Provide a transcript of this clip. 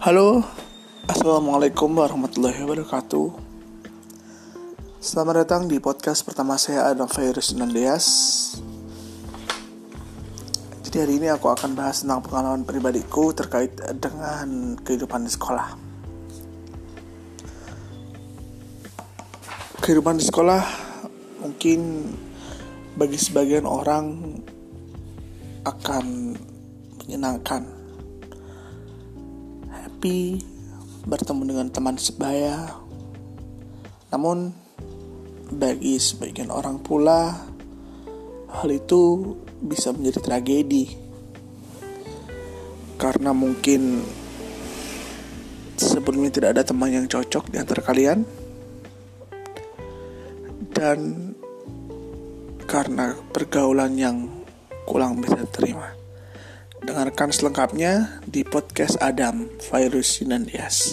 Halo, Assalamualaikum warahmatullahi wabarakatuh. Selamat datang di podcast pertama saya Adam Virus Nandias. Jadi hari ini aku akan bahas tentang pengalaman pribadiku terkait dengan kehidupan di sekolah. Kehidupan di sekolah mungkin bagi sebagian orang akan menyenangkan happy bertemu dengan teman sebaya. Namun bagi sebagian orang pula hal itu bisa menjadi tragedi. Karena mungkin sebelumnya tidak ada teman yang cocok di antara kalian. Dan karena pergaulan yang kurang bisa terima. Dengarkan selengkapnya di podcast Adam Virus Sinandias.